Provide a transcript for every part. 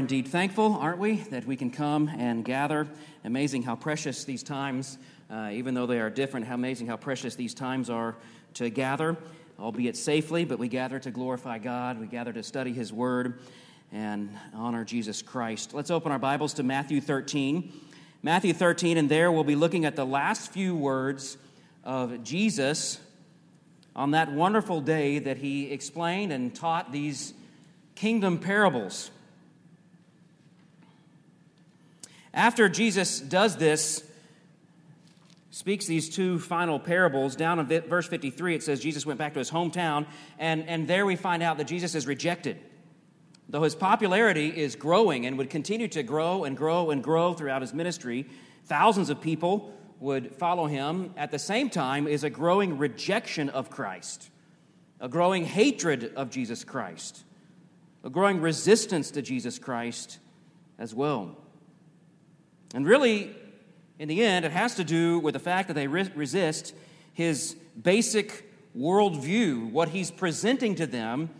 indeed thankful, aren't we, that we can come and gather. Amazing how precious these times, uh, even though they are different, how amazing how precious these times are to gather, albeit safely, but we gather to glorify God. We gather to study His Word and honor Jesus Christ. Let's open our Bibles to Matthew 13. Matthew 13, and there we'll be looking at the last few words of Jesus on that wonderful day that He explained and taught these kingdom parables. After Jesus does this, speaks these two final parables, down in verse 53, it says Jesus went back to his hometown, and, and there we find out that Jesus is rejected. Though his popularity is growing and would continue to grow and grow and grow throughout his ministry, thousands of people would follow him. At the same time, is a growing rejection of Christ, a growing hatred of Jesus Christ a growing resistance to Jesus Christ as well. And really, in the end, it has to do with the fact that they re- resist his basic worldview, what he's presenting to them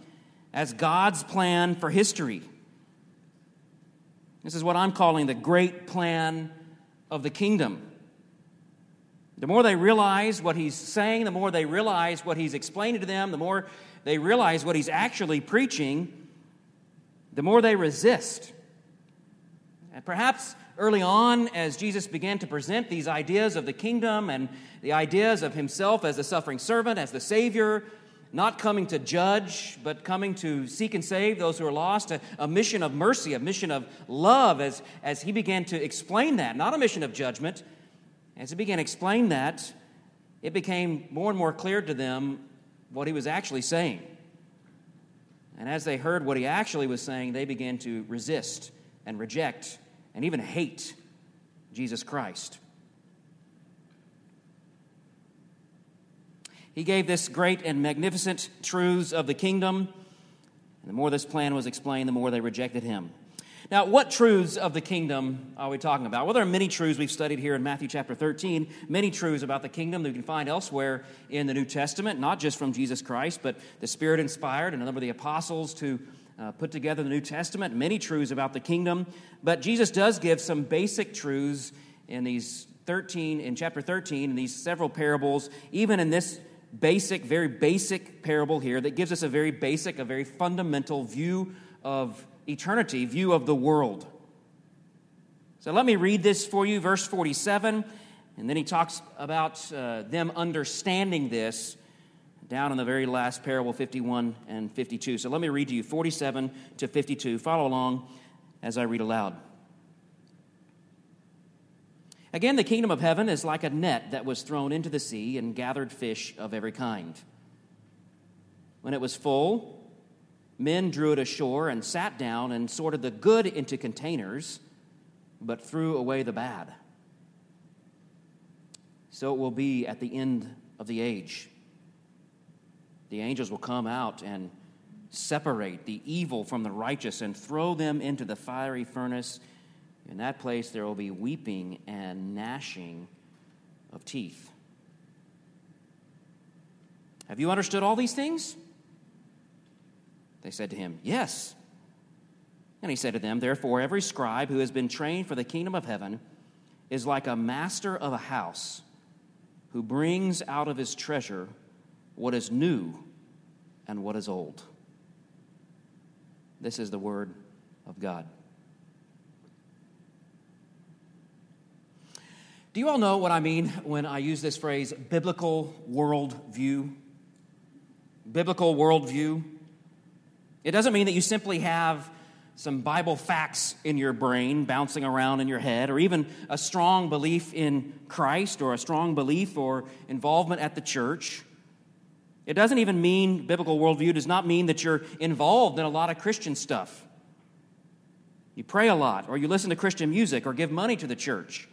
as God's plan for history. This is what I'm calling the great plan of the kingdom. The more they realize what he's saying, the more they realize what he's explaining to them, the more they realize what he's actually preaching, the more they resist. And perhaps early on, as Jesus began to present these ideas of the kingdom and the ideas of himself as the suffering servant, as the Savior, not coming to judge, but coming to seek and save those who are lost, a, a, mission of mercy, a mission of love, as, as he began to explain that, not a mission of judgment. As he began to explain that, it became more and more clear to them what he was actually saying. And as they heard what he actually was saying, they began to resist and reject and even hate Jesus Christ. He gave this great and magnificent truths of the kingdom. And the more this plan was explained, the more they rejected him. Now, what truths of the kingdom are we talking about? Well, there are many truths we've studied here in Matthew chapter 13, many truths about the kingdom that we can find elsewhere in the New Testament, not just from Jesus Christ, but the Spirit inspired and a number of the apostles to uh, put together the New Testament, many truths about the kingdom. But Jesus does give some basic truths in these 13, in chapter 13, in these several parables, even in this basic, very basic parable here that gives us a very basic, a very fundamental view of eternity view of the world. So let me read this for you, verse 47, and then he talks about uh, them understanding this down in the very last parable 51 and 52. So let me read to you 47 to 52. Follow along as I read aloud. Again, the kingdom of heaven is like a net that was thrown into the sea and gathered fish of every kind. When it was full, men drew it ashore and sat down and sorted the good into containers, but threw away the bad. So it will be at the end of the age. The angels will come out and separate the evil from the righteous and throw them into the fiery furnace. In that place, there will be weeping and gnashing of teeth. Have you understood all these things? They said to him, Yes. And he said to them, Therefore, every scribe who has been trained for the kingdom of heaven is like a master of a house who brings out of his treasure what is new and what is old. This is the word of God. Do you all know what I mean when I use this phrase, biblical worldview? Biblical worldview. It doesn't mean that you simply have some Bible facts in your brain bouncing around in your head, or even a strong belief in Christ, or a strong belief or involvement at the church. It doesn't even mean, biblical worldview does not mean that you're involved in a lot of Christian stuff. You pray a lot, or you listen to Christian music, or give money to the church.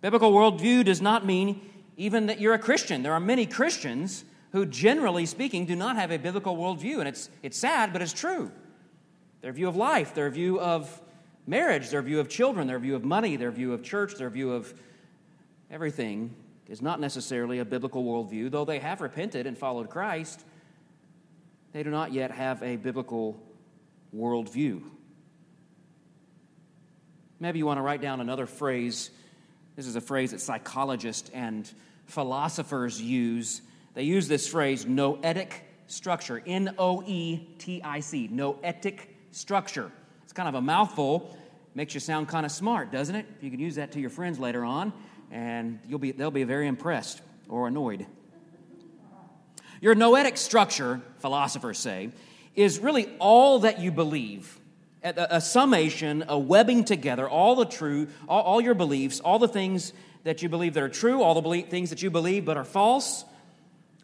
Biblical worldview does not mean even that you're a Christian. There are many Christians who, generally speaking, do not have a biblical worldview. And it's, it's sad, but it's true. Their view of life, their view of marriage, their view of children, their view of money, their view of church, their view of everything is not necessarily a biblical worldview. Though they have repented and followed Christ, they do not yet have a biblical worldview. Maybe you want to write down another phrase. This is a phrase that psychologists and philosophers use. They use this phrase, noetic structure. N O E T I C, noetic structure. It's kind of a mouthful. Makes you sound kind of smart, doesn't it? You can use that to your friends later on, and you'll be, they'll be very impressed or annoyed. Your noetic structure, philosophers say, is really all that you believe a, summation, a webbing together, all the true, all, all, your beliefs, all the things that you believe that are true, all the belief, things that you believe but are false,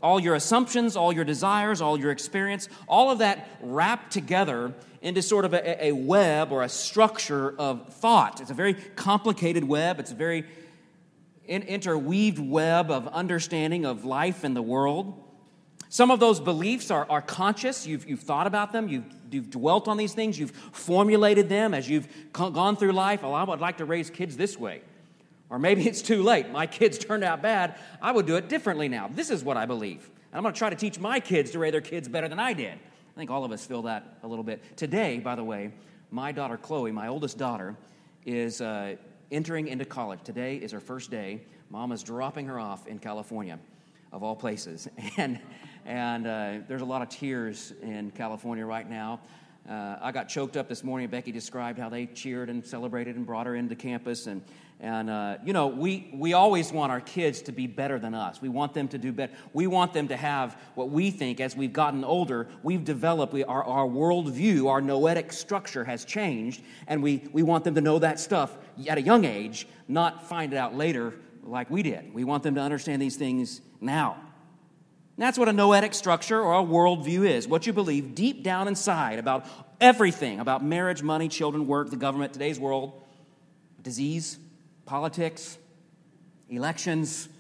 all your assumptions, all your desires, all your experience, all of that wrapped together into sort of a, a web or a structure of thought. It's a very complicated web. It's a very interweaved web of understanding of life and the world. Some of those beliefs are, are conscious. You've, you've thought about them. You've, you've dwelt on these things. You've formulated them as you've gone through life. Oh, I would like to raise kids this way. Or maybe it's too late. My kids turned out bad. I would do it differently now. This is what I believe. And I'm going to try to teach my kids to raise their kids better than I did. I think all of us feel that a little bit. Today, by the way, my daughter Chloe, my oldest daughter, is uh, entering into college. Today is her first day. Mom is dropping her off in California, of all places. And and uh, there's a lot of tears in California right now. Uh, I got choked up this morning. Becky described how they cheered and celebrated and brought her into campus. And, and uh, you know, we, we always want our kids to be better than us. We want them to do better. We want them to have what we think as we've gotten older, we've developed, we, our, our worldview, our noetic structure has changed. And we, we want them to know that stuff at a young age, not find it out later like we did. We want them to understand these things now. And that's what a noetic structure or a worldview is what you believe deep down inside about everything about marriage, money, children, work, the government, today's world, disease, politics, elections.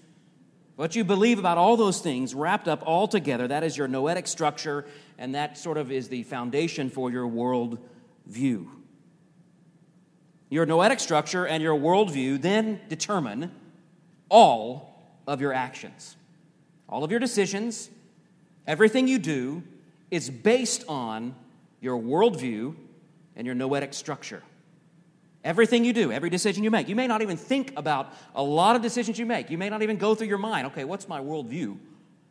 What you believe about all those things wrapped up all together, that is your noetic structure, and that sort of is the foundation for your worldview. Your noetic structure and your worldview then determine all of your actions. All of your decisions, everything you do, is based on your worldview and your noetic structure. Everything you do, every decision you make. You may not even think about a lot of decisions you make. You may not even go through your mind, okay, what's my worldview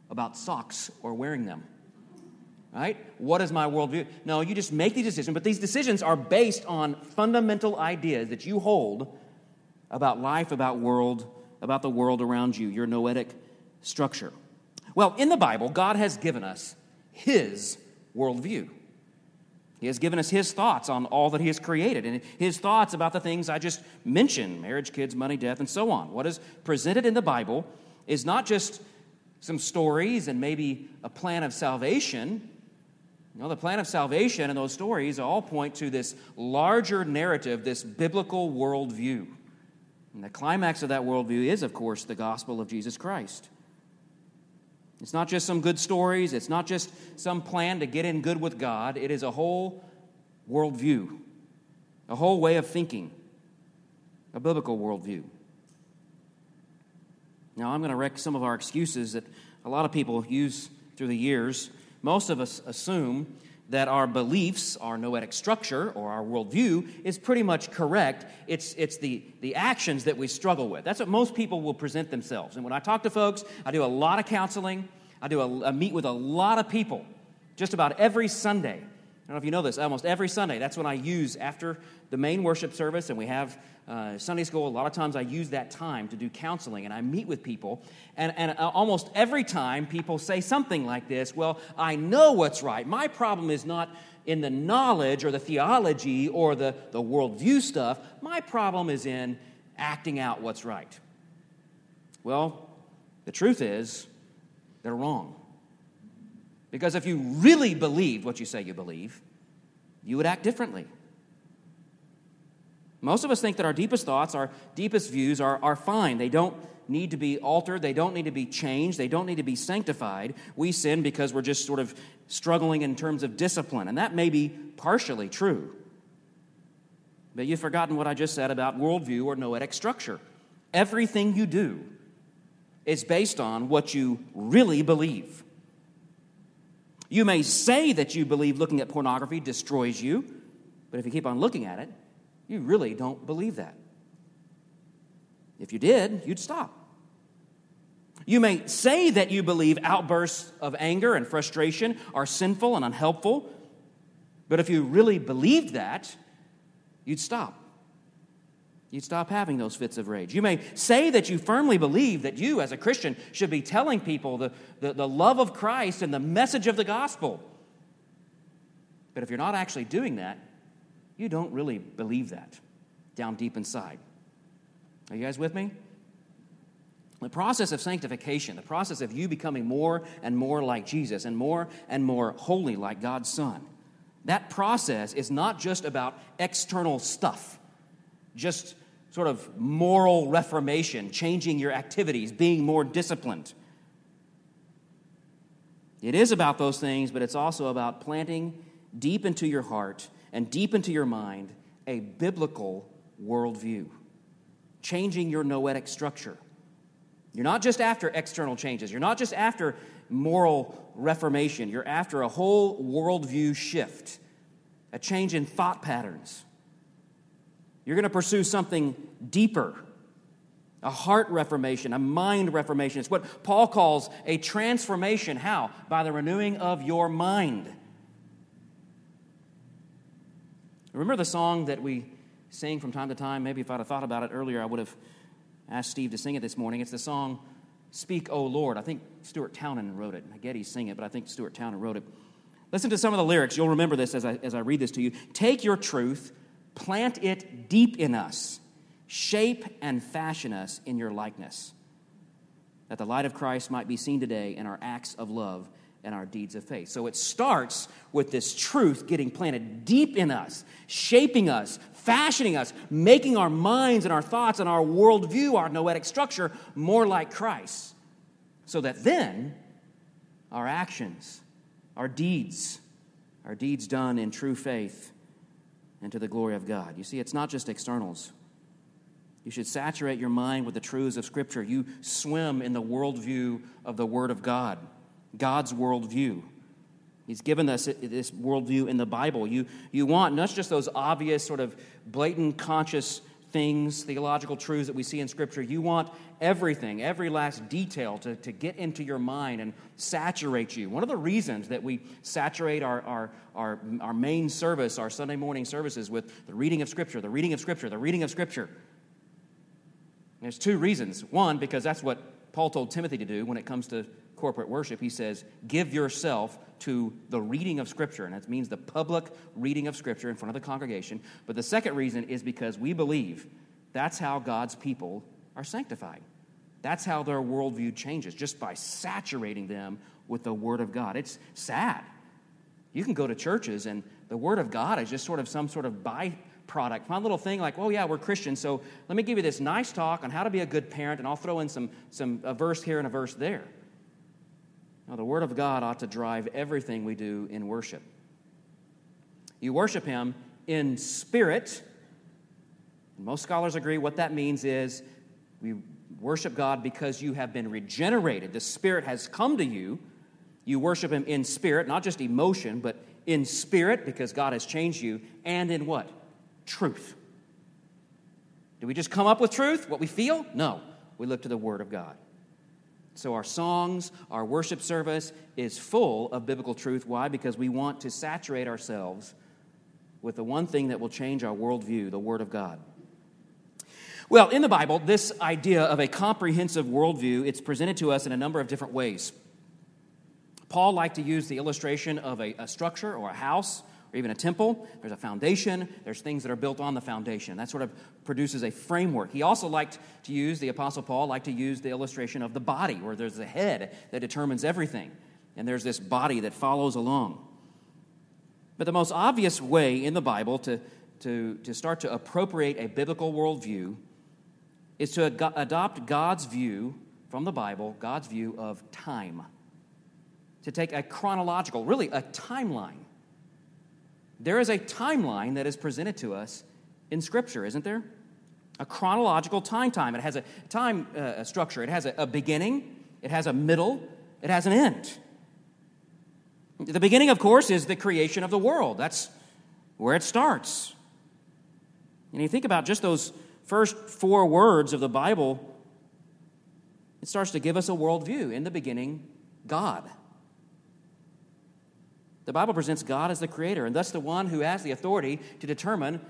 about socks or wearing them? Right? What is my worldview? No, you just make these decisions, but these decisions are based on fundamental ideas that you hold about life, about world, about the world around you, your noetic structure. Well, in the Bible, God has given us His worldview. He has given us His thoughts on all that He has created and His thoughts about the things I just mentioned marriage, kids, money, death, and so on. What is presented in the Bible is not just some stories and maybe a plan of salvation. You know, the plan of salvation and those stories all point to this larger narrative, this biblical worldview. And the climax of that worldview is, of course, the gospel of Jesus Christ. It's not just some good stories, it's not just some plan to get in good with God. It is a whole worldview, a whole way of thinking, a biblical worldview. Now, I'm going to wreck some of our excuses that a lot of people use through the years. Most of us assume that our beliefs, our noetic structure, or our worldview is pretty much correct. It's, it's the, the actions that we struggle with. That's what most people will present themselves. And when I talk to folks, I do a lot of counseling. I do a, I meet with a lot of people just about every Sunday. I don't know if you know this, almost every Sunday. That's when I use after the main worship service, and we have uh, Sunday school. A lot of times I use that time to do counseling, and I meet with people. And, and uh, almost every time people say something like this Well, I know what's right. My problem is not in the knowledge or the theology or the, the worldview stuff. My problem is in acting out what's right. Well, the truth is, they're wrong. Because if you really believed what you say you believe, you would act differently. Most of us think that our deepest thoughts, our deepest views are, are fine. They don't need to be altered, they don't need to be changed, they don't need to be sanctified. We sin because we're just sort of struggling in terms of discipline, and that may be partially true. But you've forgotten what I just said about worldview or noetic structure. Everything you do is based on what you really believe. You may say that you believe looking at pornography destroys you, but if you keep on looking at it, you really don't believe that. If you did, you'd stop. You may say that you believe outbursts of anger and frustration are sinful and unhelpful, but if you really believed that, you'd stop. You'd stop having those fits of rage. You may say that you firmly believe that you, as a Christian, should be telling people the, the, the love of Christ and the message of the gospel. But if you're not actually doing that, you don't really believe that down deep inside. Are you guys with me? The process of sanctification, the process of you becoming more and more like Jesus and more and more holy like God's Son, that process is not just about external stuff, just sort of moral reformation, changing your activities, being more disciplined. It is about those things, but it's also about planting deep into your heart and deep into your mind a biblical worldview, changing your noetic structure. You're not just after external changes, you're not just after moral reformation, you're after a whole worldview shift, a change in thought patterns. You're going to pursue something deeper, a heart reformation, a mind reformation. It's what Paul calls a transformation. How? By the renewing of your mind. Remember the song that we sing from time to time? Maybe if I'd have thought about it earlier, I would have asked Steve to sing it this morning. It's the song Speak, O Lord. I think Stuart Townend wrote it. I get he's sing it, but I think Stuart Townend wrote it. Listen to some of the lyrics. You'll remember this as I, as I read this to you. Take your truth, plant it deep in us, shape and fashion us in your likeness, that the light of Christ might be seen today in our acts of love and our deeds of faith. So it starts with this truth getting planted deep in us, shaping us, fashioning us, making our minds and our thoughts and our worldview, our noetic structure, more like Christ. So that then our actions, our deeds, our deeds done in true faith and to the glory of God. You see, it's not just externals. You should saturate your mind with the truths of Scripture. You swim in the worldview of the Word of God. God's worldview. He's given us this worldview in the Bible. You, you want not just those obvious, sort of blatant, conscious things, theological truths that we see in Scripture. You want everything, every last detail to, to get into your mind and saturate you. One of the reasons that we saturate our, our, our, our main service, our Sunday morning services, with the reading of Scripture, the reading of Scripture, the reading of Scripture. There's two reasons. One, because that's what Paul told Timothy to do when it comes to corporate worship, he says, give yourself to the reading of Scripture. And that means the public reading of Scripture in front of the congregation. But the second reason is because we believe that's how God's people are sanctified. That's how their worldview changes, just by saturating them with the Word of God. It's sad. You can go to churches and the Word of God is just sort of some sort of byproduct, fun little thing like, oh yeah, we're Christians, so let me give you this nice talk on how to be a good parent, and I'll throw in some, some a verse here and a verse there. Now, the Word of God ought to drive everything we do in worship. You worship Him in spirit. Most scholars agree what that means is we worship God because you have been regenerated. The Spirit has come to you. You worship Him in spirit, not just emotion, but in spirit because God has changed you, and in what? Truth. Do we just come up with truth, what we feel? No. We look to the Word of God. So, our songs, our worship service is full of biblical truth. Why? Because we want to saturate ourselves with the one thing that will change our worldview, the Word of God. Well, in the Bible, this idea of a comprehensive worldview, it's presented to us in a number of different ways. Paul liked to use the illustration of a, a structure or a house or even a temple. There's a foundation, there's things that are built on the foundation. That sort of produces a framework. He also liked to use, the Apostle Paul liked to use the illustration of the body, where there's a head that determines everything, and there's this body that follows along. But the most obvious way in the Bible to, to, to start to appropriate a biblical worldview is to ad- adopt God's view from the Bible, God's view of time. To take a chronological, really a timeline there is a timeline that is presented to us in Scripture, isn't there? A chronological time time. It has a time uh, structure. It has a, a beginning, it has a middle, it has an end. The beginning, of course, is the creation of the world. That's where it starts. And you think about just those first four words of the Bible, it starts to give us a worldview. In the beginning, God. The Bible presents God as the creator, and thus the one who has the authority to determine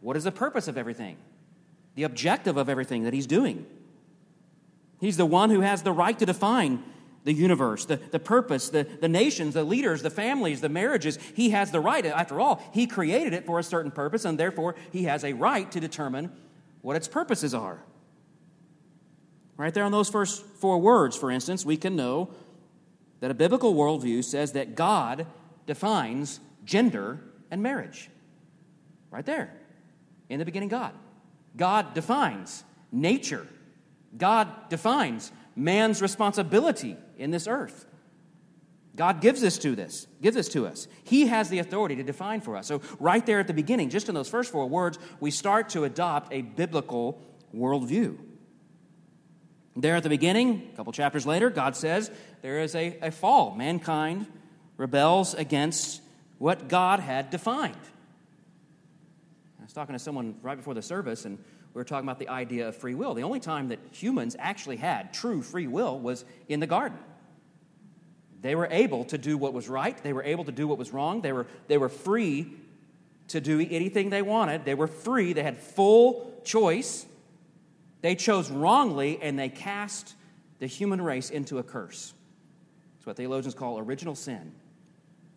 what is the purpose of everything, the objective of everything that he's doing. He's the one who has the right to define the universe, the, the purpose, the, the nations, the leaders, the families, the marriages. He has the right. After all, he created it for a certain purpose, and therefore he has a right to determine what its purposes are. Right there on those first four words, for instance, we can know that a biblical worldview says that God defines gender and marriage. Right there. In the beginning, God. God defines nature. God defines man's responsibility in this earth. God gives this to this, gives this to us. He has the authority to define for us. So right there at the beginning, just in those first four words, we start to adopt a biblical worldview. There at the beginning, a couple chapters later, God says there is a, a fall. Mankind rebels against what God had defined. I was talking to someone right before the service, and we were talking about the idea of free will. The only time that humans actually had true free will was in the garden. They were able to do what was right, they were able to do what was wrong, they were, they were free to do anything they wanted, they were free, they had full choice. They chose wrongly and they cast the human race into a curse. It's what theologians call original sin.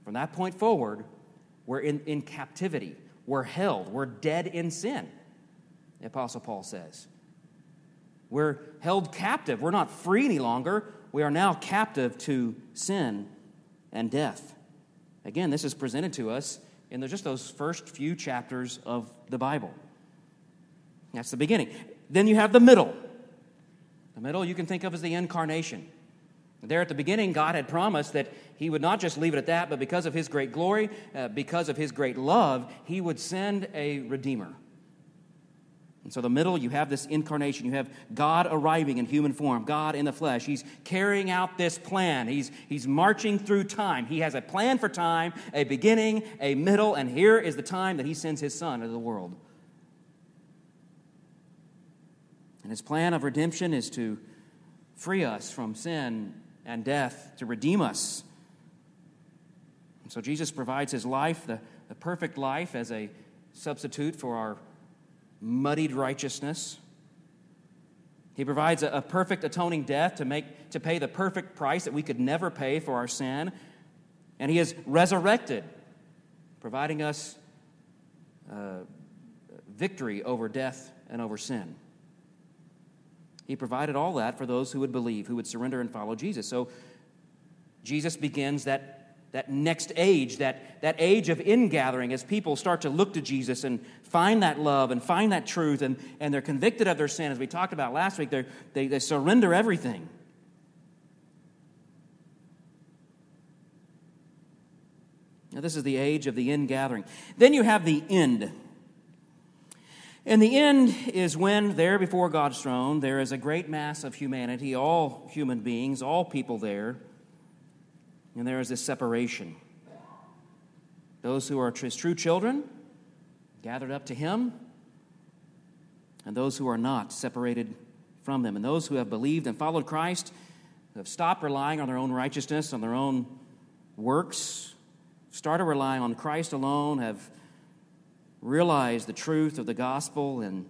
From that point forward, we're in, in captivity, we're held, we're dead in sin the Apostle Paul says. We're held captive. We're not free any longer. We are now captive to sin and death. Again, this is presented to us in just those first few chapters of the Bible. That's the beginning. Then you have the middle. The middle you can think of as the incarnation. There at the beginning, God had promised that He would not just leave it at that, but because of His great glory, uh, because of His great love, He would send a Redeemer and so, the middle, you have this incarnation. You have God arriving in human form, God in the flesh. He's carrying out this plan. He's, he's marching through time. He has a plan for time, a beginning, a middle, and here is the time that He sends His Son into the world. And His plan of redemption is to free us from sin and death, to redeem us. And so, Jesus provides His life, the, the perfect life, as a substitute for our muddied righteousness. He provides a, a, perfect atoning death to, make, to pay the perfect price that we could never pay for our sin. And He is resurrected, providing us uh, victory over death and over sin. He provided all that for those who would believe, who would surrender and follow Jesus. So Jesus begins that that next age, that, that age of ingathering, as people start to look to Jesus and find that love and find that truth, and, and they're convicted of their sin, as we talked about last week, they they surrender everything. Now, this is the age of the ingathering. Then you have the end. And the end is when, there before God's throne, there is a great mass of humanity, all human beings, all people there and there is this separation. Those who are his true children, gathered up to him, and those who are not, separated from them. And those who have believed and followed Christ, who have stopped relying on their own righteousness, on their own works, started relying on Christ alone, have realized the truth of the gospel, and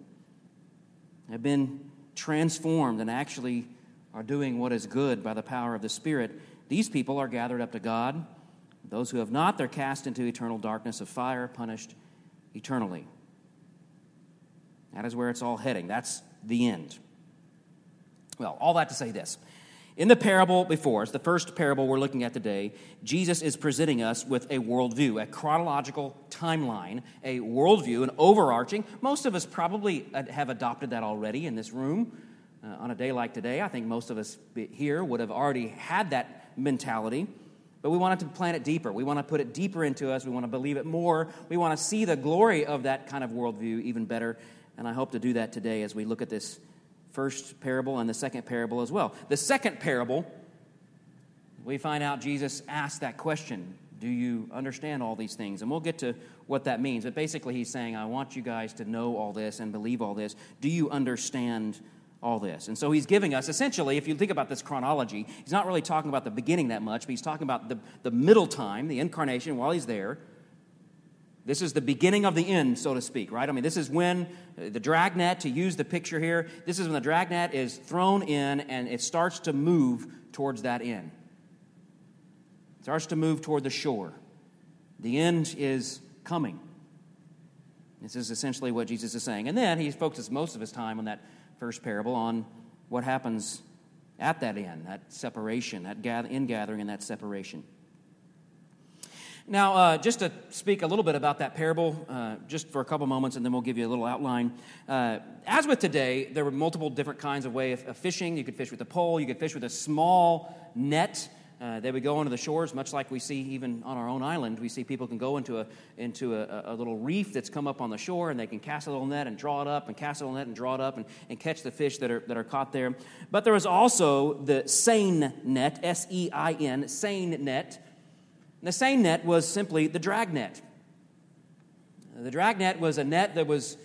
have been transformed and actually are doing what is good by the power of the Spirit these people are gathered up to God. Those who have not, they're cast into eternal darkness of fire, punished eternally. That is where it's all heading. That's the end. Well, all that to say this. In the parable before us, the first parable we're looking at today, Jesus is presenting us with a worldview, a chronological timeline, a worldview, an overarching. Most of us probably have adopted that already in this room. Uh, on a day like today, I think most of us here would have already had that mentality, but we wanted to plant it deeper. We want to put it deeper into us. We want to believe it more. We want to see the glory of that kind of worldview even better. And I hope to do that today as we look at this first parable and the second parable as well. The second parable, we find out Jesus asked that question Do you understand all these things? And we'll get to what that means. But basically, he's saying, I want you guys to know all this and believe all this. Do you understand all this? And so he's giving us, essentially, if you think about this chronology, he's not really talking about the beginning that much, but he's talking about the, the middle time, the incarnation, while he's there. This is the beginning of the end, so to speak, right? I mean, this is when uh, the dragnet, to use the picture here, this is when the dragnet is thrown in and it starts to move towards that end. It starts to move toward the shore. The end is coming. This is essentially what Jesus is saying. And then he focuses most of his time on that first parable on what happens at that end, that separation, that ingathering and that separation. Now, uh, just to speak a little bit about that parable, uh, just for a couple moments, and then we'll give you a little outline. Uh, as with today, there were multiple different kinds of way of, of, fishing. You could fish with a pole, you could fish with a small net. Uh, they would go onto the shores, much like we see even on our own island. We see people can go into a into a, a, little reef that's come up on the shore, and they can cast a little net and draw it up, and cast a little net and draw it up, and, and catch the fish that are that are caught there. But there was also the seine net, S E I N, seine net the seine net was simply the drag net. The drag net was a net that was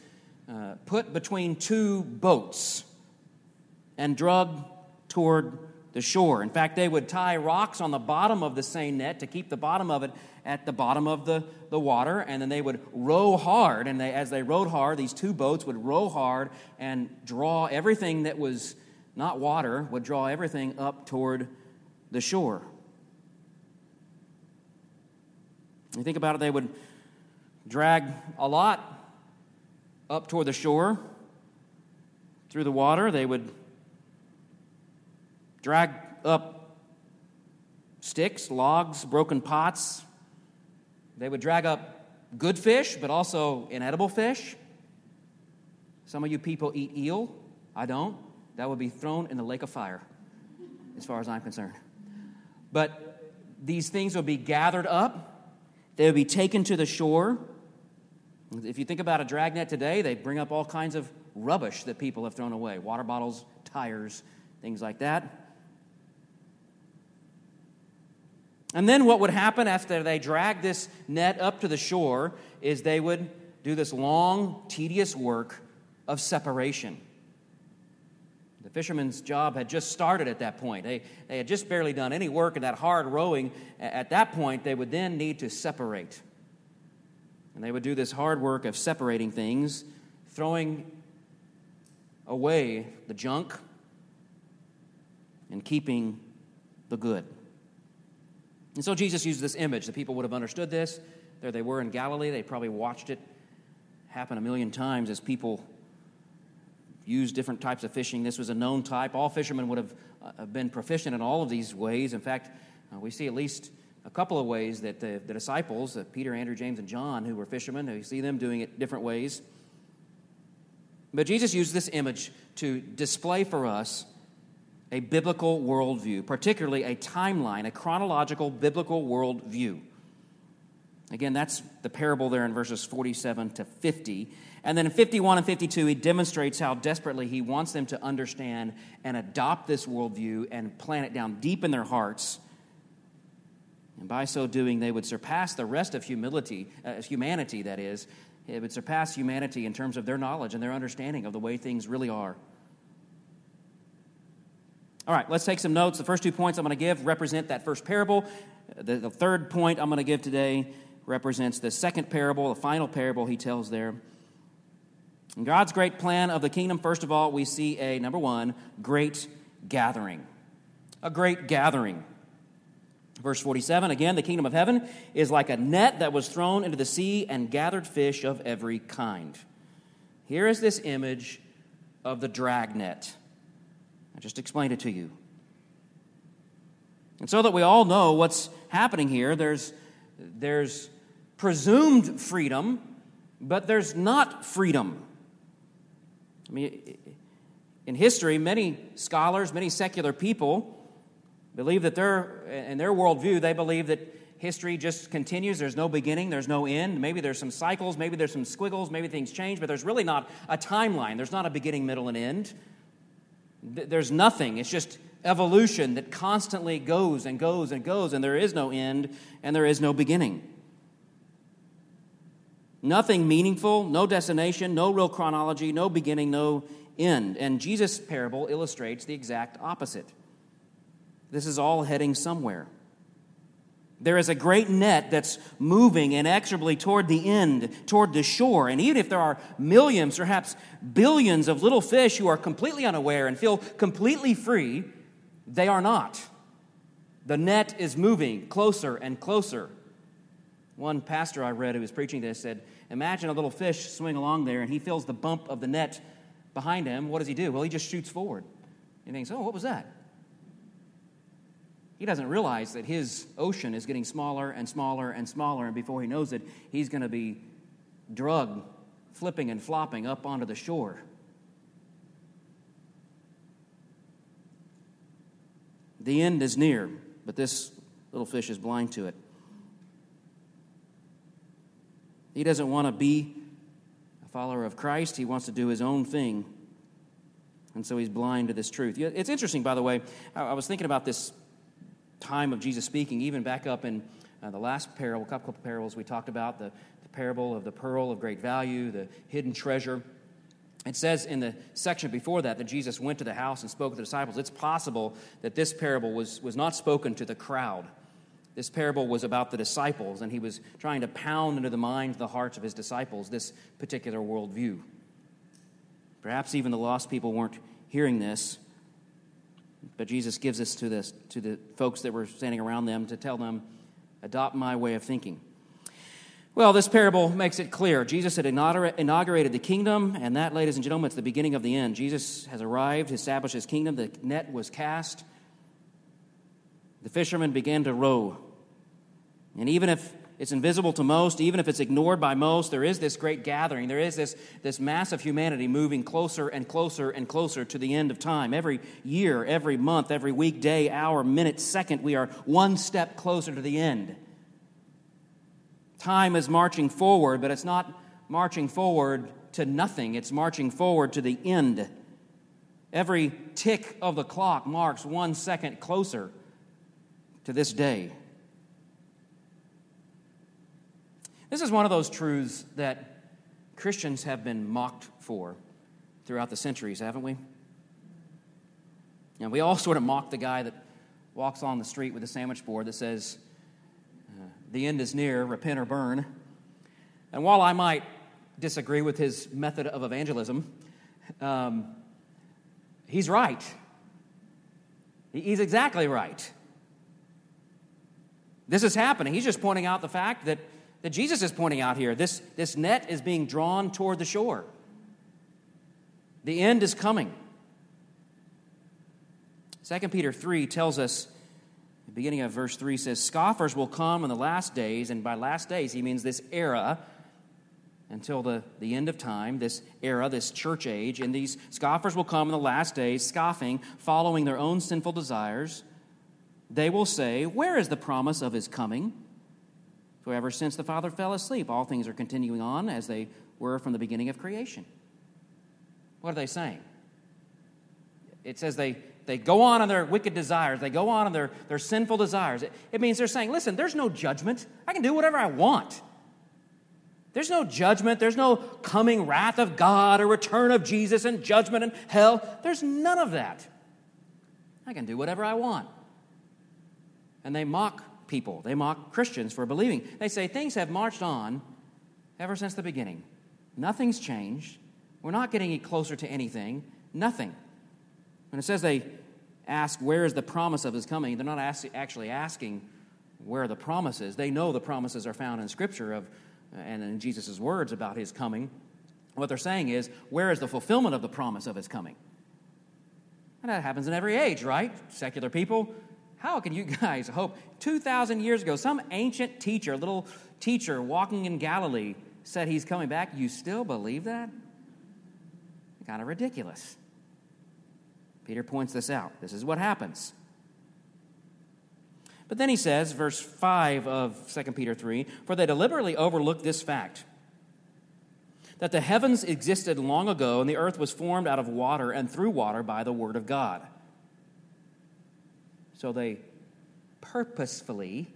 uh, put between two boats and drug toward the shore. In fact, they would tie rocks on the bottom of the seine net to keep the bottom of it at the bottom of the, the water, and then they would row hard. And they, as they rowed hard, these two boats would row hard and draw everything that was not water, would draw everything up toward the shore. You think about it, they would drag a lot up toward the shore through the water. They would drag up sticks, logs, broken pots. They would drag up good fish, but also inedible fish. Some of you people eat eel. I don't. That would be thrown in the lake of fire, as far as I'm concerned. But these things would be gathered up they would be taken to the shore. If you think about a dragnet today, they bring up all kinds of rubbish that people have thrown away water bottles, tires, things like that. And then what would happen after they drag this net up to the shore is they would do this long, tedious work of separation fisherman's job had just started at that point. They, they had just barely done any work in that hard rowing. At that point, they would then need to separate. And they would do this hard work of separating things, throwing away the junk and keeping the good. And so Jesus used this image. The people would have understood this. There they were in Galilee. They probably watched it happen a million times as people used different types of fishing. This was a known type. All fishermen would have uh, been proficient in all of these ways. In fact, uh, we see at least a couple of ways that the, the disciples, uh, Peter, Andrew, James, and John, who were fishermen, we see them doing it different ways. But Jesus used this image to display for us a biblical worldview, particularly a timeline, a chronological biblical worldview. Again, that's the parable there in verses 47 to 50. And then in 51 and 52, he demonstrates how desperately he wants them to understand and adopt this worldview and plant it down deep in their hearts. And by so doing, they would surpass the rest of humility, uh, humanity, that is. It would surpass humanity in terms of their knowledge and their understanding of the way things really are. All right, let's take some notes. The first two points I'm going to give represent that first parable. The, the third point I'm going to give today represents the second parable, the final parable he tells there. In God's great plan of the kingdom, first of all, we see a number one, great gathering. A great gathering. Verse 47 again, the kingdom of heaven is like a net that was thrown into the sea and gathered fish of every kind. Here is this image of the dragnet. I just explained it to you. And so that we all know what's happening here, there's, there's presumed freedom, but there's not freedom. I mean, in history, many scholars, many secular people believe that they're, in their worldview, they believe that history just continues. There's no beginning, there's no end. Maybe there's some cycles, maybe there's some squiggles, maybe things change, but there's really not a timeline. There's not a beginning, middle, and end. There's nothing. It's just evolution that constantly goes and goes and goes, and there is no end and there is no beginning. Nothing meaningful, no destination, no real chronology, no beginning, no end. And Jesus' parable illustrates the exact opposite. This is all heading somewhere. There is a great net that's moving inexorably toward the end, toward the shore. And even if there are millions, perhaps billions of little fish who are completely unaware and feel completely free, they are not. The net is moving closer and closer. One pastor I read who was preaching this said, Imagine a little fish swing along there and he feels the bump of the net behind him. What does he do? Well, he just shoots forward. He thinks, Oh, what was that? He doesn't realize that his ocean is getting smaller and smaller and smaller, and before he knows it, he's going to be drugged, flipping and flopping up onto the shore. The end is near, but this little fish is blind to it. He doesn't want to be a follower of Christ, he wants to do his own thing. And so he's blind to this truth. It's interesting, by the way, I was thinking about this time of Jesus speaking, even back up in uh, the last parable, a couple of parables we talked about, the, the parable of the pearl of great value, the hidden treasure. It says in the section before that that Jesus went to the house and spoke to the disciples. It's possible that this parable was, was not spoken to the crowd. This parable was about the disciples, and he was trying to pound into the minds, the hearts of his disciples, this particular worldview. Perhaps even the lost people weren't hearing this, but Jesus gives this to, this to the folks that were standing around them to tell them, adopt my way of thinking. Well, this parable makes it clear. Jesus had inaugurated the kingdom, and that, ladies and gentlemen, it's the beginning of the end. Jesus has arrived, established his kingdom, the net was cast. The fishermen began to row. And even if it's invisible to most, even if it's ignored by most. There is this great gathering. There is this, this mass of humanity moving closer and closer and closer to the end of time. Every year, every month, every week, day, hour, minute, second, we are one step closer to the end. Time is marching forward, but it's not marching forward to nothing, it's marching forward to the end. Every tick of the clock marks one second closer to this day. This is one of those truths that Christians have been mocked for throughout the centuries, haven't we? And we all sort of mock the guy that walks on the street with a sandwich board that says, uh, The end is near, repent or burn. And while I might disagree with his method of evangelism, um, he's right. He's exactly right. This is happening. He's just pointing out the fact that that Jesus is pointing out here. This, this net is being drawn toward the shore. The end is coming. 2 Peter 3 tells us, the beginning of verse 3 says, Scoffers will come in the last days, and by last days he means this era until the, the end of time, this era, this church age, and these scoffers will come in the last days, scoffing, following their own sinful desires. They will say, Where is the promise of his coming? For ever since the Father fell asleep, all things are continuing on as they were from the beginning of creation. What are they saying? It says they, they go on in their wicked desires, they go on in their, their sinful desires. It, it means they're saying, listen, there's no judgment. I can do whatever I want. There's no judgment. There's no coming wrath of God or return of Jesus and judgment and hell. There's none of that. I can do whatever I want. And they mock people. They mock Christians for believing. They say things have marched on ever since the beginning. Nothing's changed. We're not getting any closer to anything. Nothing. When it says they ask, Where is the promise of his coming? they're not ask, actually asking where the promise is. They know the promises are found in Scripture of, and in Jesus' words about his coming. What they're saying is, Where is the fulfillment of the promise of his coming? And that happens in every age, right? Secular people how can you guys hope? 2,000 years ago, some ancient teacher, little teacher walking in Galilee, said he's coming back. You still believe that? Kind of ridiculous. Peter points this out. This is what happens. But then he says, verse 5 of 2 Peter 3 For they deliberately overlooked this fact that the heavens existed long ago and the earth was formed out of water and through water by the word of God. So they purposefully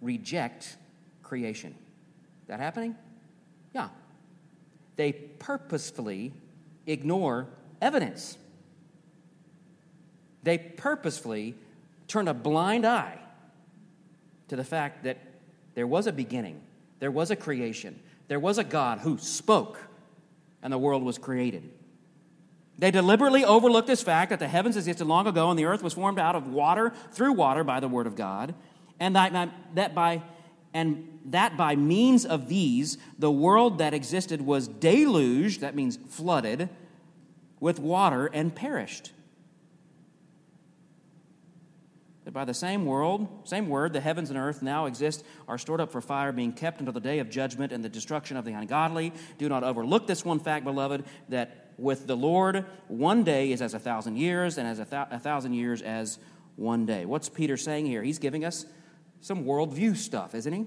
reject creation. That happening? Yeah. They purposefully ignore evidence. They purposefully turn a blind eye to the fact that there was a beginning, there was a creation, there was a God who spoke, and the world was created. They deliberately overlooked this fact that the heavens existed long ago and the earth was formed out of water through water by the word of God, and that, by and that by means of these the world that existed was deluged, that means flooded, with water and perished. That by the same world, same word, the heavens and earth now exist, are stored up for fire, being kept until the day of judgment and the destruction of the ungodly. Do not overlook this one fact, beloved, that with the Lord, one day is as a thousand years, and as a, th- a thousand years as one day. What's Peter saying here? He's giving us some worldview stuff, isn't he?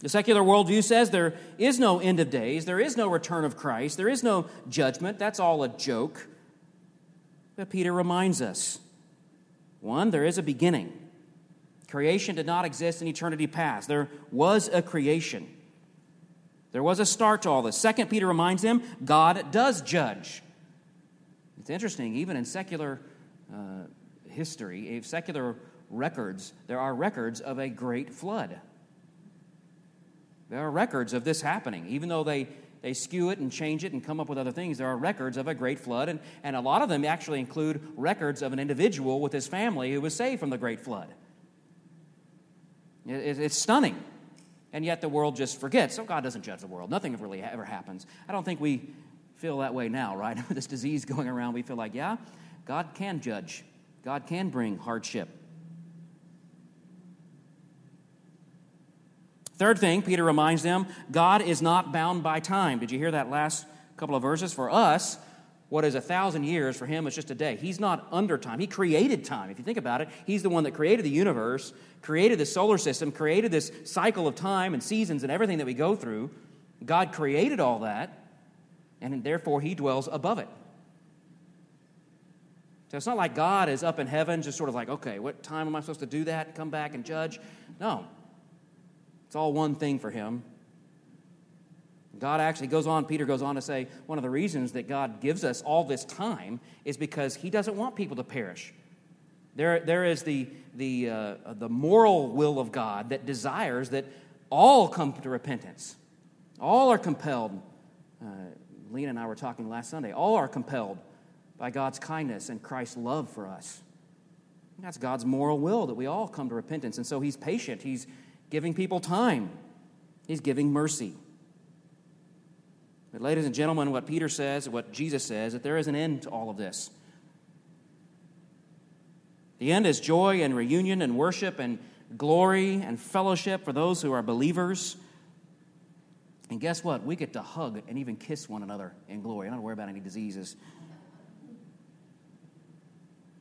The secular worldview says there is no end of days, there is no return of Christ, there is no judgment. That's all a joke. But Peter reminds us one, there is a beginning. Creation did not exist in eternity past. There was a creation. There was a start to all this. Second, Peter reminds them God does judge. It's interesting, even in secular uh, history, secular records, there are records of a great flood. There are records of this happening, even though they they skew it and change it and come up with other things. There are records of a great flood, and, and a lot of them actually include records of an individual with his family who was saved from the great flood. It, it's stunning. And yet the world just forgets. So God doesn't judge the world. Nothing really ever happens. I don't think we feel that way now, right? With this disease going around, we feel like, yeah, God can judge, God can bring hardship. Third thing, Peter reminds them God is not bound by time. Did you hear that last couple of verses? For us, what is a thousand years for him is just a day. He's not under time. He created time. If you think about it, he's the one that created the universe, created the solar system, created this cycle of time and seasons and everything that we go through. God created all that, and therefore he dwells above it. So it's not like God is up in heaven, just sort of like, okay, what time am I supposed to do that? Come back and judge? No. It's all one thing for him. God actually goes on, Peter goes on to say, one of the reasons that God gives us all this time is because he doesn't want people to perish. There, there is the, the, uh, the moral will of God that desires that all come to repentance. All are compelled. Uh, Lena and I were talking last Sunday. All are compelled by God's kindness and Christ's love for us. That's God's moral will that we all come to repentance. And so he's patient. He's, giving people time, he's giving mercy. But, ladies and gentlemen, what Peter says, what Jesus says, that there is an end to all of this. The end is joy and reunion and worship and glory and fellowship for those who are believers. And guess what? We get to hug and even kiss one another in glory. I don't worry about any diseases.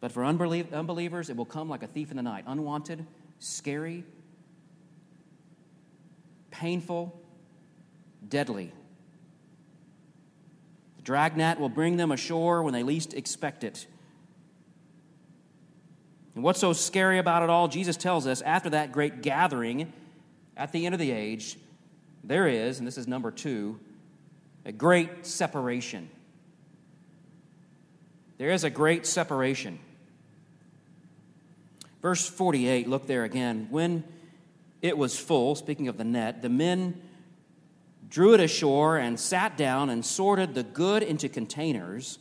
But for unbelievers, it will come like a thief in the night unwanted, scary, painful, deadly. Dragnet will bring them ashore when they least expect it. And what's so scary about it all? Jesus tells us after that great gathering at the end of the age, there is, and this is number two, a great separation. There is a great separation. Verse 48, look there again. When it was full, speaking of the net, the men drew it ashore and sat down and sorted the good into containers,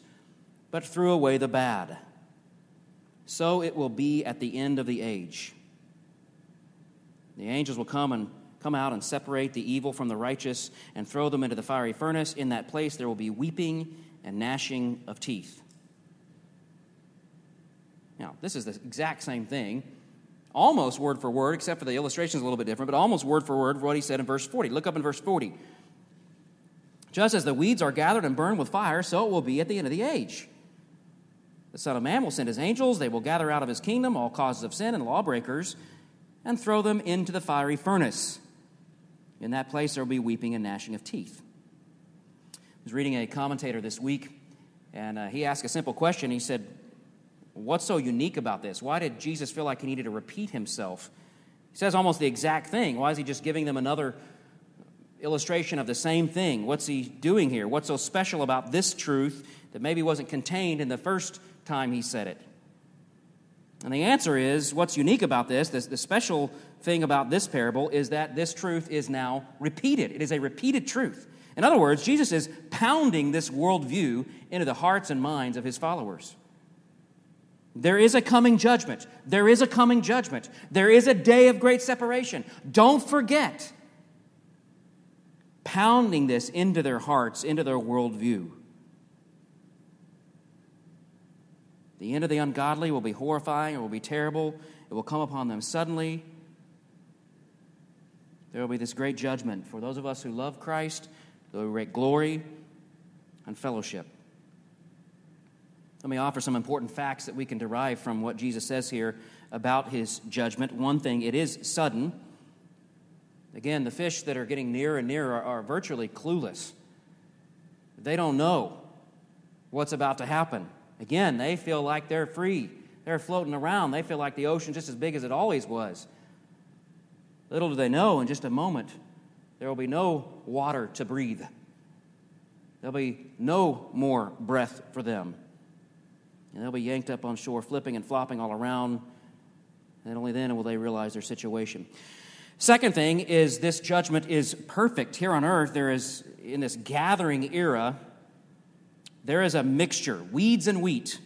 but threw away the bad. So it will be at the end of the age. The angels will come and come out and separate the evil from the righteous and throw them into the fiery furnace. In that place there will be weeping and gnashing of teeth. Now, this is the exact same thing almost word for word, except for the illustration is a little bit different, but almost word for word what he said in verse 40. Look up in verse 40. Just as the weeds are gathered and burned with fire, so it will be at the end of the age. The Son of Man will send his angels, they will gather out of his kingdom all causes of sin and lawbreakers, and throw them into the fiery furnace. In that place, there will be weeping and gnashing of teeth. I was reading a commentator this week, and uh, he asked a simple question. He said, What's so unique about this? Why did Jesus feel like he needed to repeat himself? He says almost the exact thing. Why is he just giving them another illustration of the same thing? What's he doing here? What's so special about this truth that maybe wasn't contained in the first time he said it? And the answer is what's unique about this, this, the special thing about this parable, is that this truth is now repeated. It is a repeated truth. In other words, Jesus is pounding this worldview into the hearts and minds of his followers. There is a coming judgment. There is a coming judgment. There is a day of great separation. Don't forget. Pounding this into their hearts, into their worldview. The end of the ungodly will be horrifying, it will be terrible, it will come upon them suddenly. There will be this great judgment for those of us who love Christ, will be glory and fellowship. Let me offer some important facts that we can derive from what Jesus says here about his judgment. One thing, it is sudden. Again, the fish that are getting nearer and nearer are, are virtually clueless. They don't know what's about to happen. Again, they feel like they're free. They're floating around. They feel like the ocean's just as big as it always was. Little do they know, in just a moment, there will be no water to breathe. There'll be no more breath for them. And they'll be yanked up on shore, flipping and flopping all around. And only then will they realize their situation. Second thing is this judgment is perfect. Here on earth, there is, in this gathering era, there is a mixture weeds and wheat.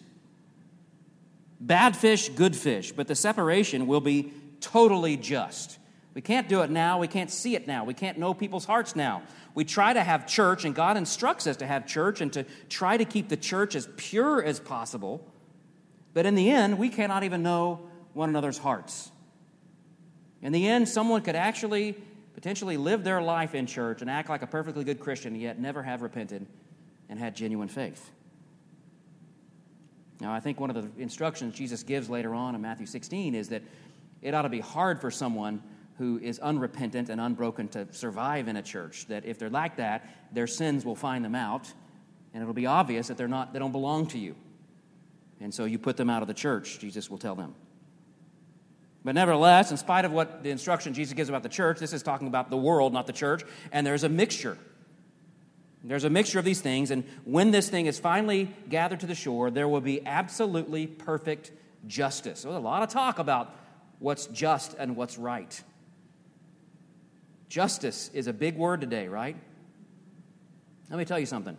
Bad fish, good fish, but the separation will be totally just. We can't do it now. We can't see it now. We can't know people's hearts now. We try to have church, and God instructs us to have church and to try to keep the church as pure as possible. But in the end, we cannot even know one another's hearts. In the end, someone could actually potentially live their life in church and act like a perfectly good Christian, yet never have repented and had genuine faith. Now, I think one of the instructions Jesus gives later on in Matthew 16 is that it ought to be hard for someone who is unrepentant and unbroken to survive in a church. That if they're like that, their sins will find them out, and it'll be obvious that they're not, they don't belong to you. And so you put them out of the church, Jesus will tell them. But nevertheless, in spite of what the instruction Jesus gives about the church, this is talking about the world, not the church, and there's a mixture. There's a mixture of these things, and when this thing is finally gathered to the shore, there will be absolutely perfect justice. So there's a lot of talk about what's just and what's right. Justice is a big word today, right? Let me tell you something.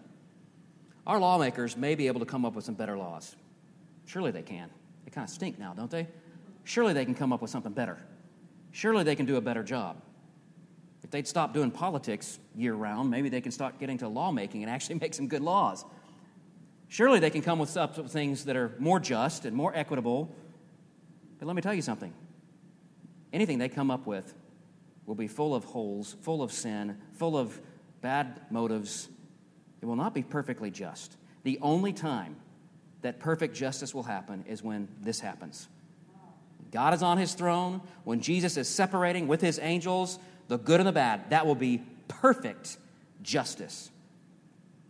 Our lawmakers may be able to come up with some better laws. Surely they can. They kind of stink now, don't they? Surely they can come up with something better. Surely they can do a better job. If they'd stop doing politics year round, maybe they can start getting to lawmaking and actually make some good laws. Surely they can come with things that are more just and more equitable. But let me tell you something anything they come up with will be full of holes, full of sin, full of bad motives. It will not be perfectly just. The only time that perfect justice will happen is when this happens. God is on his throne, when Jesus is separating with his angels the good and the bad, that will be perfect justice.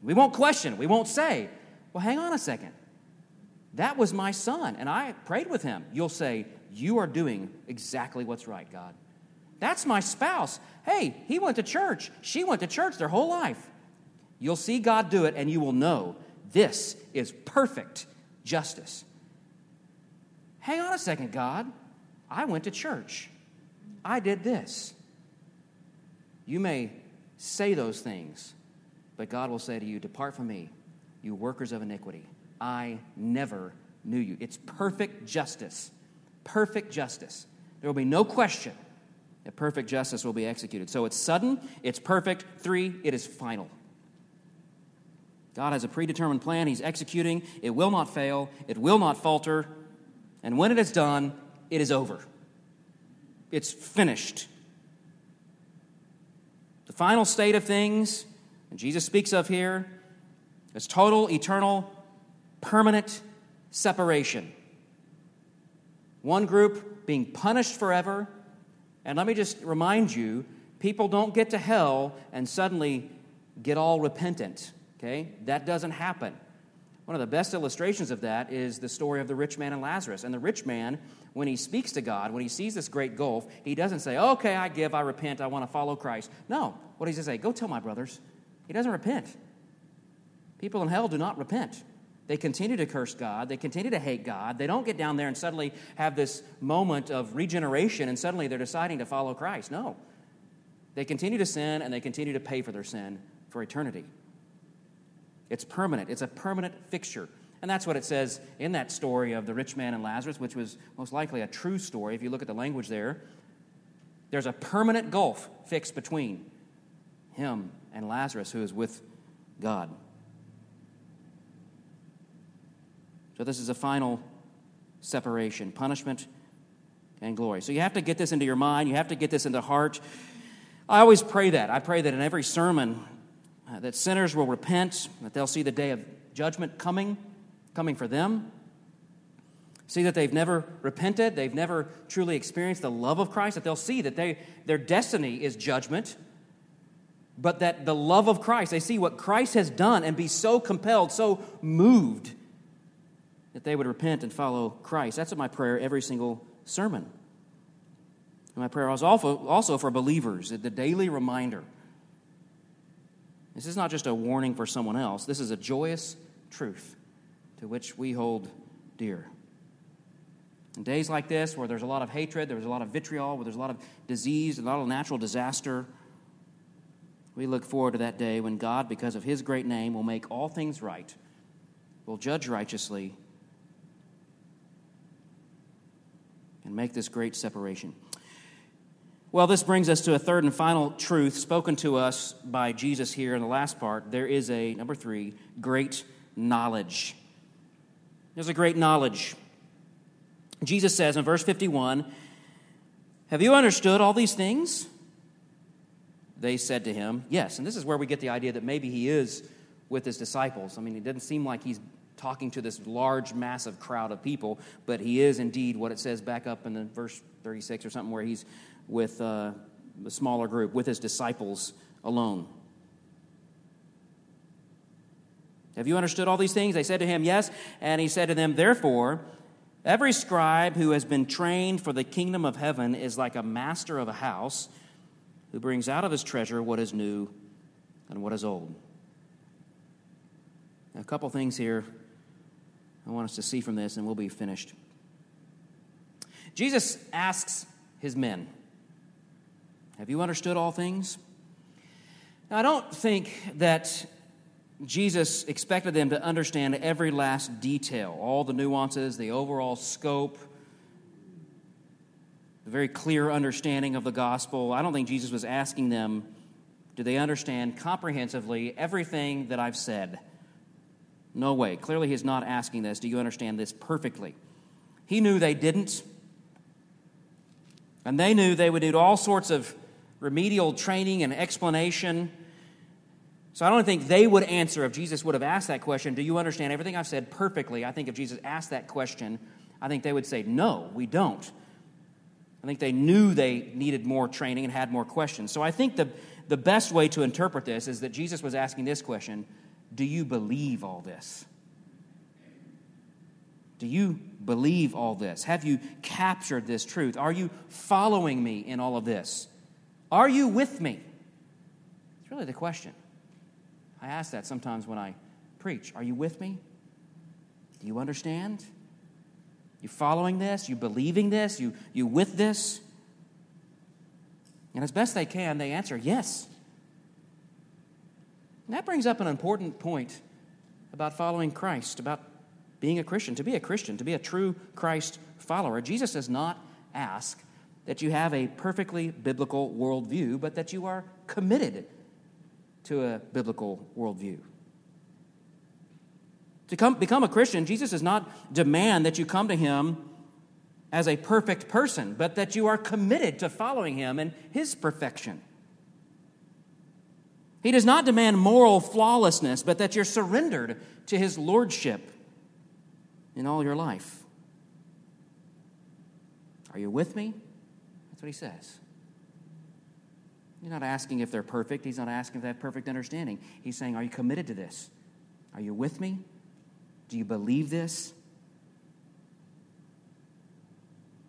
We won't question, we won't say, well, hang on a second. That was my son, and I prayed with him. You'll say, You are doing exactly what's right, God. That's my spouse. Hey, he went to church. She went to church their whole life. You'll see God do it, and you will know this is perfect justice. Hang on a second, God. I went to church. I did this. You may say those things, but God will say to you, Depart from me, you workers of iniquity. I never knew you. It's perfect justice. Perfect justice. There will be no question that perfect justice will be executed. So it's sudden, it's perfect. Three, it is final. God has a predetermined plan, He's executing. It will not fail, it will not falter. And when it is done, it is over. It's finished. The final state of things, Jesus speaks of here, is total, eternal, permanent separation. One group being punished forever, and let me just remind you People don't get to hell and suddenly get all repentant, okay? That doesn't happen. One of the best illustrations of that is the story of the rich man and Lazarus. And the rich man, when he speaks to God, when he sees this great gulf, he doesn't say, Okay, I give, I repent, I want to follow Christ. No. What does he say? Go tell my brothers. He doesn't repent. People in hell do not repent. They continue to curse God. They continue to hate God. They don't get down there and suddenly have this moment of regeneration and suddenly they're deciding to follow Christ. No. They continue to sin and they continue to pay for their sin for eternity. It's permanent, it's a permanent fixture. And that's what it says in that story of the rich man and Lazarus, which was most likely a true story if you look at the language there. There's a permanent gulf fixed between him and Lazarus, who is with God. So, this is a final separation punishment and glory. So, you have to get this into your mind, you have to get this into heart. I always pray that. I pray that in every sermon, uh, that sinners will repent, that they'll see the day of judgment coming, coming for them. See that they've never repented, they've never truly experienced the love of Christ, that they'll see that they, their destiny is judgment, but that the love of Christ, they see what Christ has done and be so compelled, so moved, that they would repent and follow Christ. That's my prayer every single sermon. And my prayer is also, also for believers, the daily reminder this is not just a warning for someone else, this is a joyous truth to which we hold dear. In days like this, where there's a lot of hatred, there's a lot of vitriol, where there's a lot of disease, a lot of natural disaster, we look forward to that day when God, because of His great name, will make all things right, will judge righteously, and make this great separation. Well, this brings us to a third and final truth spoken to us by Jesus here in the last part. There is a, number three, great knowledge. There's a great knowledge. Jesus says in verse 51 Have you understood all these things? They said to him, Yes. And this is where we get the idea that maybe he is with his disciples. I mean, it doesn't seem like he's talking to this large, massive crowd of people, but he is indeed what it says back up in the verse 36 or something where he's with uh, a smaller group, with his disciples alone. Have you understood all these things? They said to him, Yes. And he said to them, Therefore, every scribe who has been trained for the kingdom of heaven is like a master of a house who brings out of his treasure what is new and what is old. A couple things here I want us to see from this, and we'll be finished. Jesus asks his men, have you understood all things? Now, I don't think that Jesus expected them to understand every last detail, all the nuances, the overall scope, the very clear understanding of the gospel. I don't think Jesus was asking them, do they understand comprehensively everything that I've said? No way. Clearly, he's not asking this. Do you understand this perfectly? He knew they didn't. And they knew they would need all sorts of remedial training and explanation. So I don't think they would answer if Jesus would have asked that question, Do you understand everything I've said perfectly? I think if Jesus asked that question, I think they would say, No, we don't. I think they knew they needed more training and had more questions. So I think the, the best way to interpret this is that Jesus was asking this question Do you believe all this? Do you believe all this? Have you captured this truth? Are you following me in all of this? Are you with me? It's really the question. I ask that sometimes when I preach. Are you with me? Do you understand? You following this? You believing this? You, you with this? And as best they can, they answer yes. And that brings up an important point about following Christ, about being a Christian. To be a Christian, to be a true Christ follower, Jesus does not ask that you have a perfectly biblical worldview, but that you are committed to a biblical worldview. To come, become a Christian, Jesus does not demand that you come to him as a perfect person, but that you are committed to following him and his perfection. He does not demand moral flawlessness, but that you're surrendered to his lordship in all your life. Are you with me? What he says. He's not asking if they're perfect. He's not asking if they have perfect understanding. He's saying, Are you committed to this? Are you with me? Do you believe this?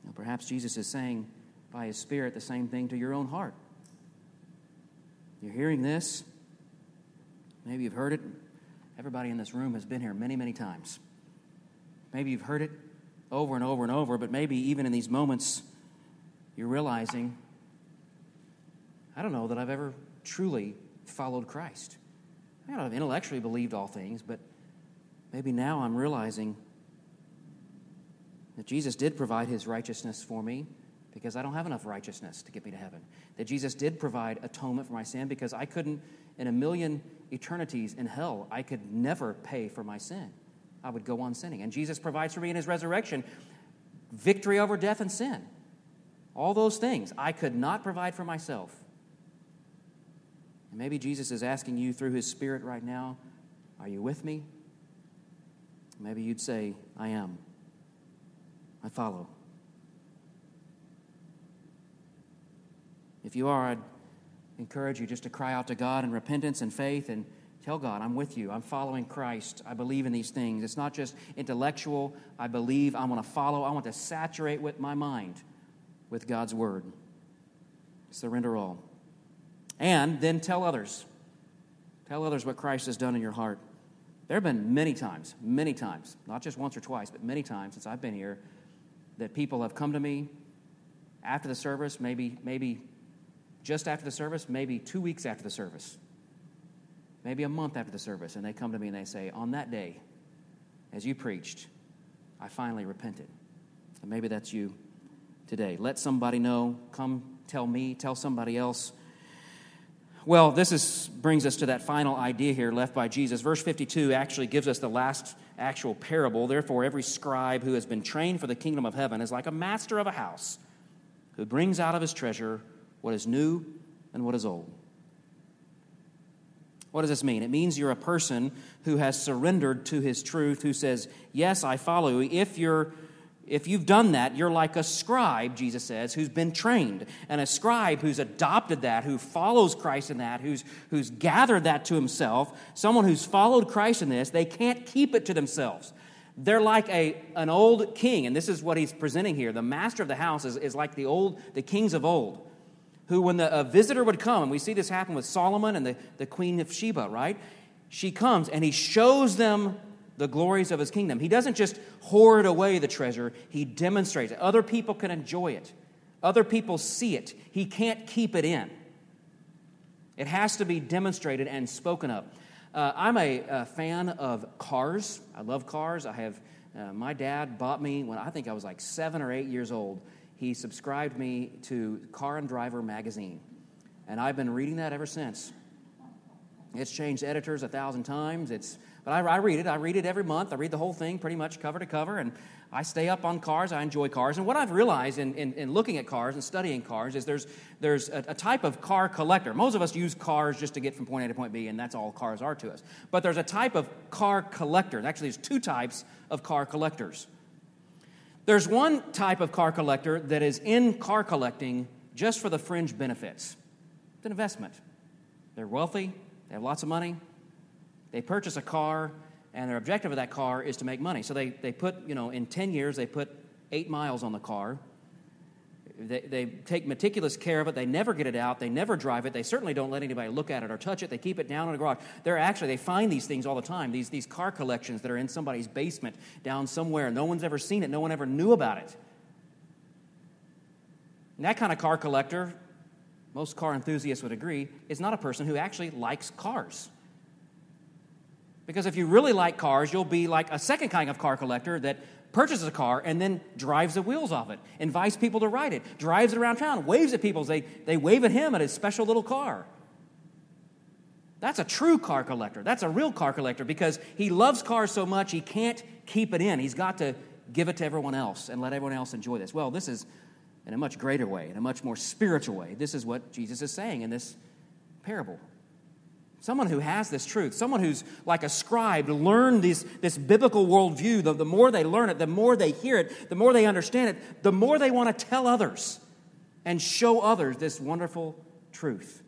Now, perhaps Jesus is saying by his Spirit the same thing to your own heart. You're hearing this. Maybe you've heard it. Everybody in this room has been here many, many times. Maybe you've heard it over and over and over, but maybe even in these moments, you're realizing, I don't know that I've ever truly followed Christ. I don't have intellectually believed all things, but maybe now I'm realizing that Jesus did provide his righteousness for me because I don't have enough righteousness to get me to heaven. That Jesus did provide atonement for my sin because I couldn't, in a million eternities in hell, I could never pay for my sin. I would go on sinning. And Jesus provides for me in his resurrection victory over death and sin. All those things I could not provide for myself. And maybe Jesus is asking you through his Spirit right now, Are you with me? Maybe you'd say, I am. I follow. If you are, I'd encourage you just to cry out to God in repentance and faith and tell God, I'm with you. I'm following Christ. I believe in these things. It's not just intellectual. I believe. I want to follow. I want to saturate with my mind with God's word. Surrender all. And then tell others. Tell others what Christ has done in your heart. There have been many times, many times, not just once or twice, but many times since I've been here, that people have come to me after the service, maybe, maybe just after the service, maybe two weeks after the service, maybe a month after the service, and they come to me and they say, On that day, as you preached, I finally repented. And maybe that's you today. Let somebody know. Come tell me, tell somebody else. Well, this is, brings us to that final idea here left by Jesus. Verse 52 actually gives us the last actual parable. Therefore, every scribe who has been trained for the kingdom of heaven is like a master of a house who brings out of his treasure what is new and what is old. What does this mean? It means you're a person who has surrendered to his truth, who says, Yes, I follow you. If you're if you've done that, you're like a scribe, Jesus says, who's been trained. And a scribe who's adopted that, who follows Christ in that, who's, who's gathered that to himself, someone who's followed Christ in this, they can't keep it to themselves. They're like a, an old king, and this is what he's presenting here. The master of the house is, is like the old, the kings of old, who, when the, a visitor would come, and we see this happen with Solomon and the, the queen of Sheba, right? She comes and he shows them the glories of his kingdom. He doesn't just hoard away the treasure, he demonstrates it. Other people can enjoy it, other people see it. He can't keep it in. It has to be demonstrated and spoken of. Uh, I'm a, a, fan of cars. I love cars. I have uh, my dad bought me when I think I was like seven or eight years old. He subscribed me to Car and Driver magazine, and I've been reading that ever since. It's changed editors a thousand times. It's but I, I, read it. I read it every month. I read the whole thing pretty much cover to cover, and I stay up on cars. I enjoy cars. And what I've realized in, in, in looking at cars and studying cars is there's, there's a, a, type of car collector. Most of us use cars just to get from point A to point B, and that's all cars are to us. But there's a type of car collector. Actually, there's two types of car collectors. There's one type of car collector that is in car collecting just for the fringe benefits. It's an investment. They're wealthy, they have lots of money, they purchase a car, and their objective of that car is to make money. So they, they put, you know, in 10 years, they put eight miles on the car. They, they take meticulous care of it. They never get it out. They never drive it. They certainly don't let anybody look at it or touch it. They keep it down in a garage. They're actually, they find these things all the time, these, these car collections that are in somebody's basement down somewhere. No one's ever seen it. No one ever knew about it. And that kind of car collector, most car enthusiasts would agree, is not a person who actually likes cars. Because if you really like cars, you'll be like a second kind of car collector that purchases a car and then drives the wheels off it, invites people to ride it, drives it around town, waves at people. They, they wave at him at his special little car. That's a true car collector. That's a real car collector because he loves cars so much he can't keep it in. He's got to give it to everyone else and let everyone else enjoy this. Well, this is in a much greater way, in a much more spiritual way. This is what Jesus is saying in this parable. Someone who has this truth, someone who's like a scribe, learned this, this biblical worldview. The, the more they learn it, the more they hear it, the more they understand it, the more they want to tell others and show others this wonderful truth.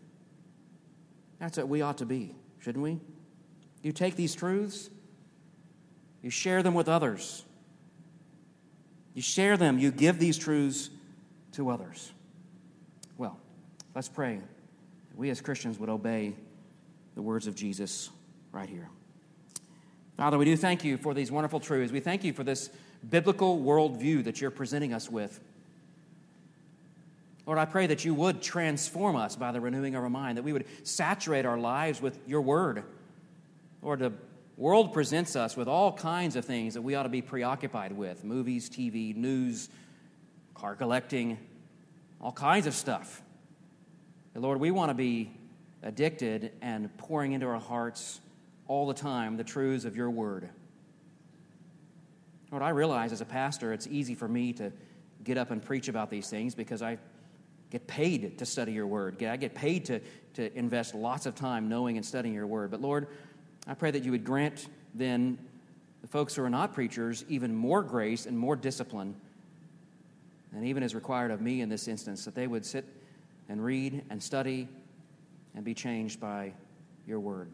That's what we ought to be, shouldn't we? You take these truths, you share them with others. You share them, you give these truths to others. Well, let's pray. We as Christians would obey the words of Jesus right here. Father, we do thank you for these wonderful truths. We thank you for this biblical worldview that you're presenting us with. Lord, I pray that you would transform us by the renewing of our mind, that we would saturate our lives with your word. Lord, the world presents us with all kinds of things that we ought to be preoccupied with movies, TV, news, car collecting, all kinds of stuff. And Lord, we want to be addicted and pouring into our hearts all the time the truths of your word. Lord, I realize as a pastor it's easy for me to get up and preach about these things because I get paid to study your word. I get paid to, to invest lots of time knowing and studying your word. But Lord, I pray that you would grant then the folks who are not preachers even more grace and more discipline than even is required of me in this instance, that they would sit and read and study and be changed by your word.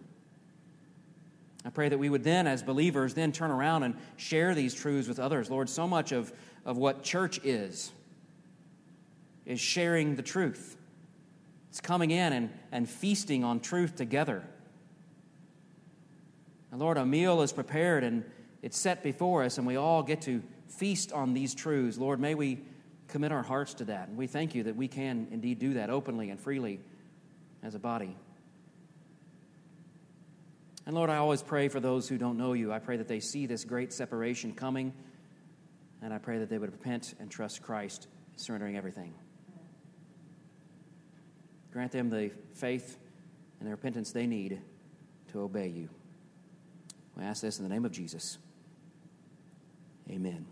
I pray that we would then, as believers, then turn around and share these truths with others. Lord, so much of, of what church is, is sharing the truth. It's coming in and, and feasting on truth together. And Lord, a meal is prepared and it's set before us, and we all get to feast on these truths. Lord, may we commit our hearts to that. And we thank you that we can indeed do that openly and freely as a body. And Lord, I always pray for those who don't know you. I pray that they see this great separation coming, and I pray that they would repent and trust Christ, surrendering everything. Grant them the faith and the repentance they need to obey you. We ask this in the name of Jesus. Amen.